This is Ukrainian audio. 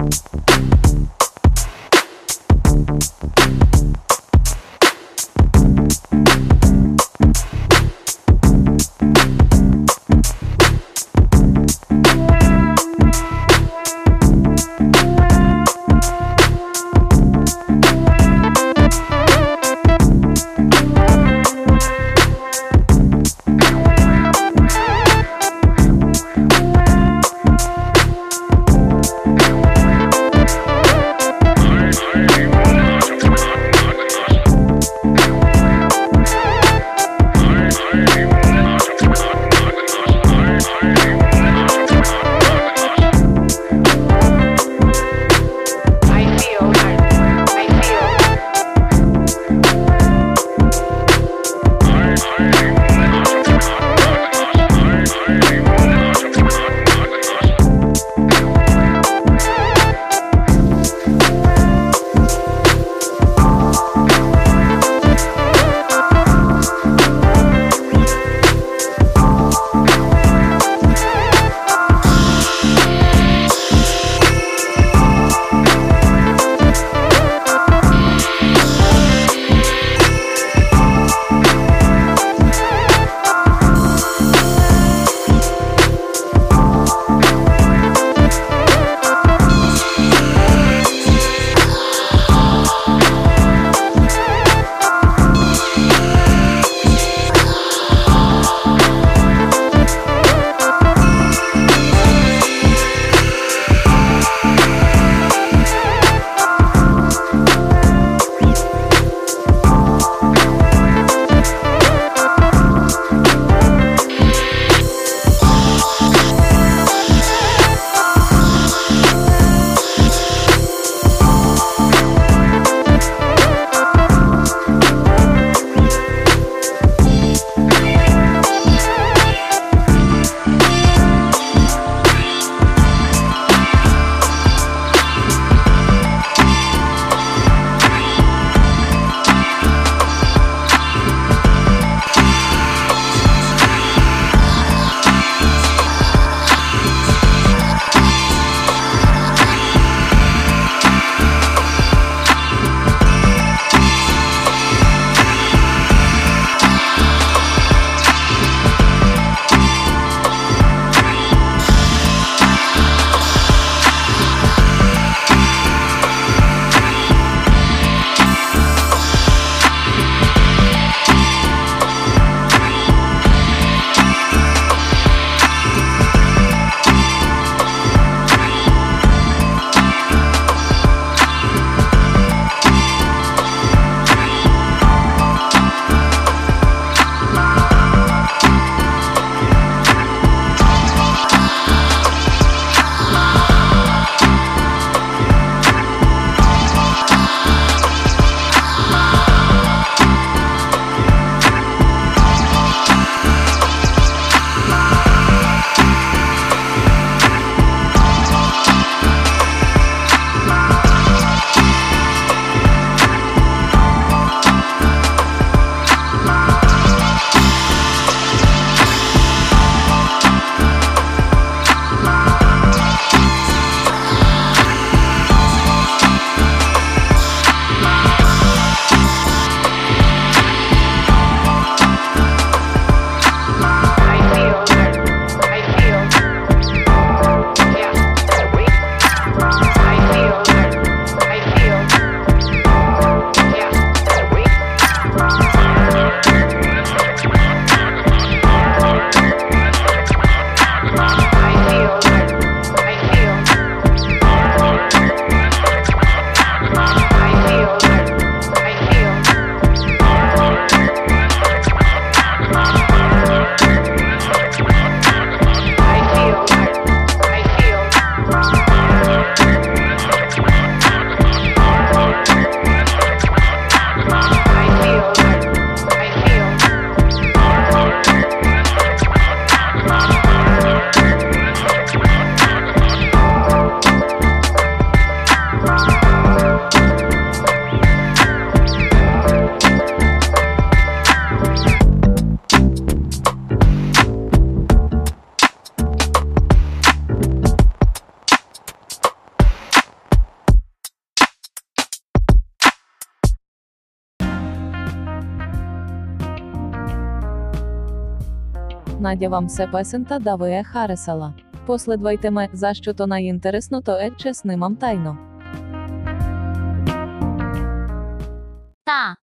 you Надя вам все песента даває харесала. Последвайте за що то найінтересно, то е чесним тайно. Та.